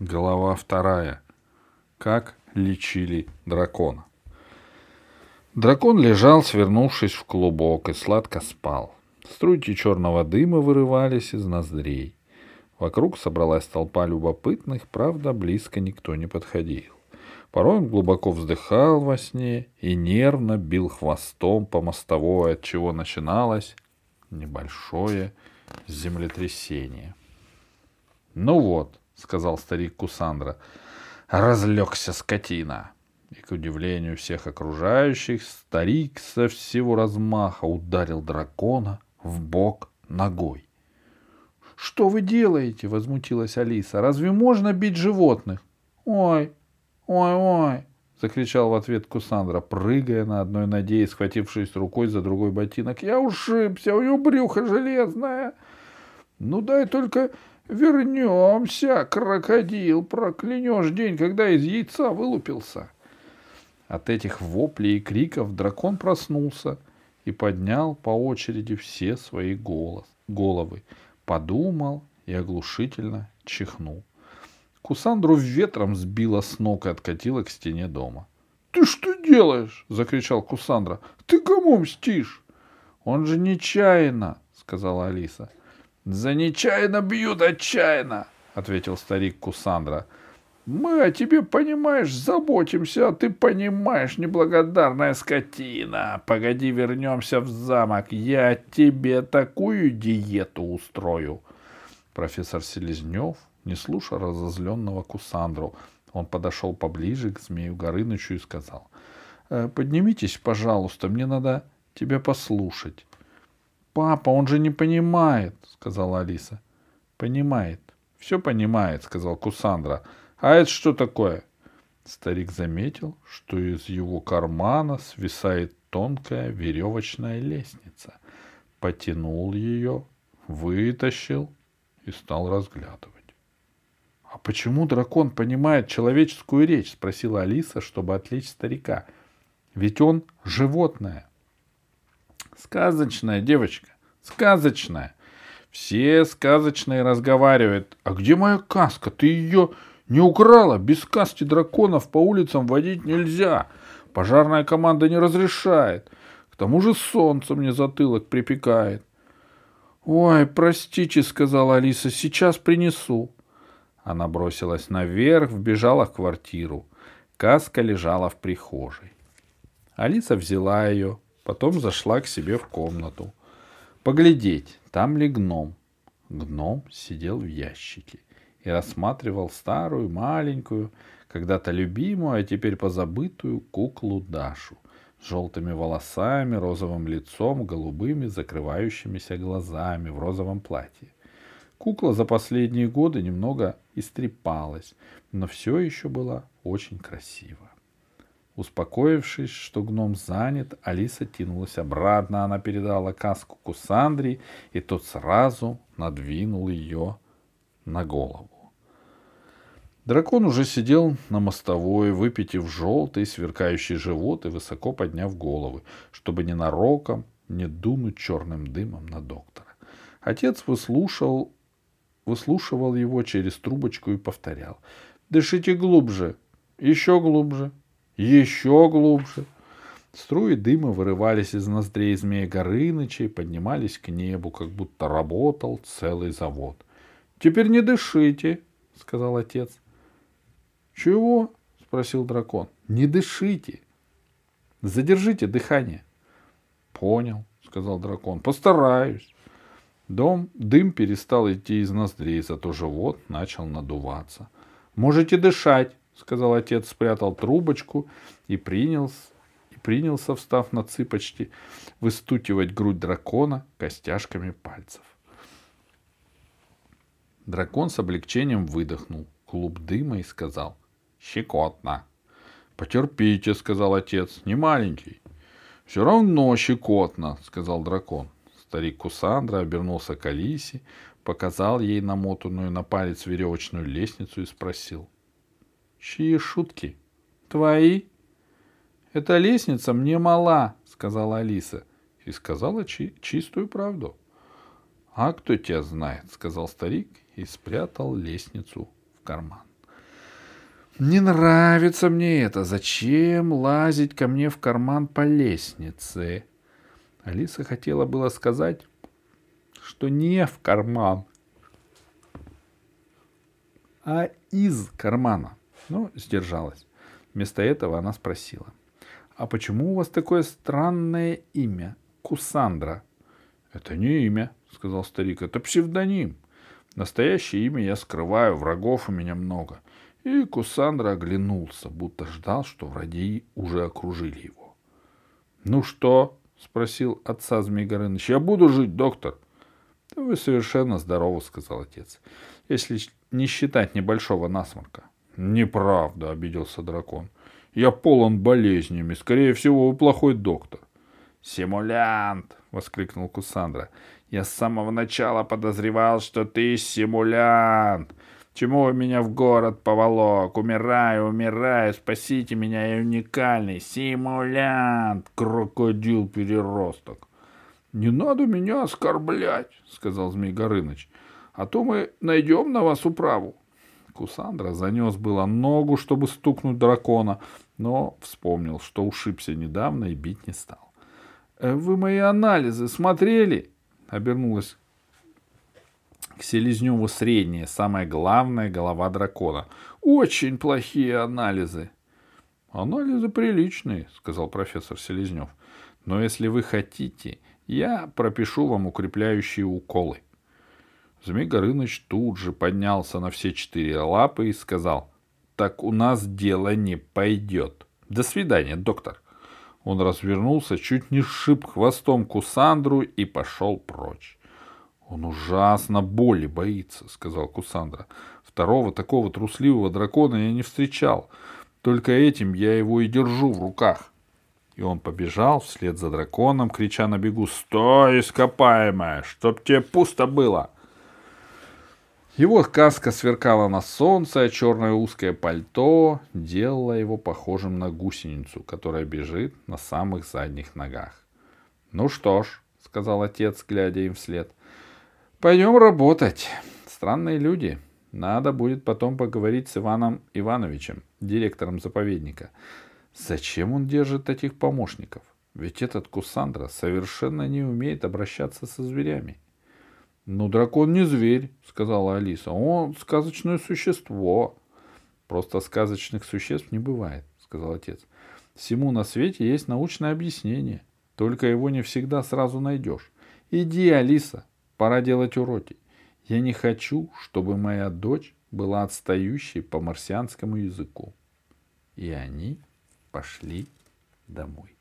Глава вторая. Как лечили дракона. Дракон лежал, свернувшись в клубок, и сладко спал. Струйки черного дыма вырывались из ноздрей. Вокруг собралась толпа любопытных, правда, близко никто не подходил. Порой он глубоко вздыхал во сне и нервно бил хвостом по мостовой, от чего начиналось небольшое землетрясение. Ну вот, — сказал старик Кусандра. «Разлегся скотина!» И, к удивлению всех окружающих, старик со всего размаха ударил дракона в бок ногой. «Что вы делаете?» — возмутилась Алиса. «Разве можно бить животных?» «Ой, ой, ой!» — закричал в ответ Кусандра, прыгая на одной ноге и схватившись рукой за другой ботинок. «Я ушибся, у него брюхо железное!» «Ну дай только Вернемся, крокодил, проклянешь день, когда из яйца вылупился. От этих воплей и криков дракон проснулся и поднял по очереди все свои голос, головы, подумал и оглушительно чихнул. Кусандру ветром сбила с ног и откатила к стене дома. — Ты что делаешь? — закричал Кусандра. — Ты кому мстишь? — Он же нечаянно, — сказала Алиса. — «За нечаянно бьют отчаянно», — ответил старик Кусандра. «Мы о тебе, понимаешь, заботимся, а ты понимаешь, неблагодарная скотина. Погоди, вернемся в замок, я тебе такую диету устрою». Профессор Селезнев не слушал разозленного Кусандру. Он подошел поближе к змею Горынычу и сказал, «Э, «Поднимитесь, пожалуйста, мне надо тебя послушать». Папа, он же не понимает, сказала Алиса. Понимает. Все понимает, сказал Кусандра. А это что такое? Старик заметил, что из его кармана свисает тонкая веревочная лестница. Потянул ее, вытащил и стал разглядывать. — А почему дракон понимает человеческую речь? — спросила Алиса, чтобы отвлечь старика. — Ведь он животное. Сказочная девочка, сказочная. Все сказочные разговаривают. А где моя каска? Ты ее не украла? Без каски драконов по улицам водить нельзя. Пожарная команда не разрешает. К тому же солнце мне затылок припекает. «Ой, простите», — сказала Алиса, — «сейчас принесу». Она бросилась наверх, вбежала в квартиру. Каска лежала в прихожей. Алиса взяла ее, Потом зашла к себе в комнату. Поглядеть, там ли гном. Гном сидел в ящике и рассматривал старую, маленькую, когда-то любимую, а теперь позабытую куклу Дашу с желтыми волосами, розовым лицом, голубыми закрывающимися глазами в розовом платье. Кукла за последние годы немного истрепалась, но все еще была очень красива. Успокоившись, что гном занят, Алиса тянулась обратно. Она передала каску Кусандре, и тот сразу надвинул ее на голову. Дракон уже сидел на мостовой, выпитив желтый, сверкающий живот и высоко подняв головы, чтобы ненароком не дунуть черным дымом на доктора. Отец выслушал, выслушивал его через трубочку и повторял. «Дышите глубже, еще глубже, еще глубже. Струи дыма вырывались из ноздрей змея Горыныча и поднимались к небу, как будто работал целый завод. — Теперь не дышите, — сказал отец. — Чего? — спросил дракон. — Не дышите. Задержите дыхание. — Понял, — сказал дракон. — Постараюсь. Дом, дым перестал идти из ноздрей, зато живот начал надуваться. — Можете дышать, — сказал отец, спрятал трубочку и принялся, и принялся, встав на цыпочки, выстукивать грудь дракона костяшками пальцев. Дракон с облегчением выдохнул клуб дыма и сказал «Щекотно». «Потерпите», — сказал отец, — «не маленький». «Все равно щекотно», — сказал дракон. Старик Кусандра обернулся к Алисе, показал ей намотанную на палец веревочную лестницу и спросил. Чьи шутки? Твои? Эта лестница мне мала, сказала Алиса. И сказала чи- чистую правду. А кто тебя знает, сказал старик и спрятал лестницу в карман. Не нравится мне это. Зачем лазить ко мне в карман по лестнице? Алиса хотела было сказать, что не в карман, а из кармана. Но сдержалась. Вместо этого она спросила. «А почему у вас такое странное имя? Кусандра?» «Это не имя», — сказал старик. «Это псевдоним. Настоящее имя я скрываю, врагов у меня много. И Кусандра оглянулся, будто ждал, что враги уже окружили его. «Ну что?» — спросил отца Змей Горыныч. «Я буду жить, доктор». «Да вы совершенно здоровы», — сказал отец, — «если не считать небольшого насморка». «Неправда», — обиделся дракон. «Я полон болезнями. Скорее всего, вы плохой доктор». «Симулянт!» — воскликнул Кусандра. «Я с самого начала подозревал, что ты симулянт. Чему вы меня в город поволок? Умираю, умираю, спасите меня, я уникальный. Симулянт, крокодил-переросток. Не надо меня оскорблять, сказал Змей Горыныч, а то мы найдем на вас управу. Кусандра занес было ногу, чтобы стукнуть дракона, но вспомнил, что ушибся недавно и бить не стал. «Э, — Вы мои анализы смотрели? — обернулась к Селезневу средняя, самая главная голова дракона. Очень плохие анализы. Анализы приличные, сказал профессор Селезнев. Но если вы хотите, я пропишу вам укрепляющие уколы. Змей Горыныч тут же поднялся на все четыре лапы и сказал, так у нас дело не пойдет. До свидания, доктор. Он развернулся, чуть не сшиб хвостом Кусандру и пошел прочь. Он ужасно боли боится, сказал Кусандра. Второго такого трусливого дракона я не встречал. Только этим я его и держу в руках. И он побежал вслед за драконом, крича на бегу «Стой, ископаемая! Чтоб тебе пусто было!» Его каска сверкала на солнце, а черное узкое пальто делало его похожим на гусеницу, которая бежит на самых задних ногах. «Ну что ж», — сказал отец, глядя им вслед, — Пойдем работать. Странные люди. Надо будет потом поговорить с Иваном Ивановичем, директором заповедника. Зачем он держит таких помощников? Ведь этот Кусандра совершенно не умеет обращаться со зверями. «Ну, дракон не зверь», — сказала Алиса. «Он сказочное существо». «Просто сказочных существ не бывает», — сказал отец. «Всему на свете есть научное объяснение. Только его не всегда сразу найдешь. Иди, Алиса, Пора делать уроки. Я не хочу, чтобы моя дочь была отстающей по марсианскому языку. И они пошли домой.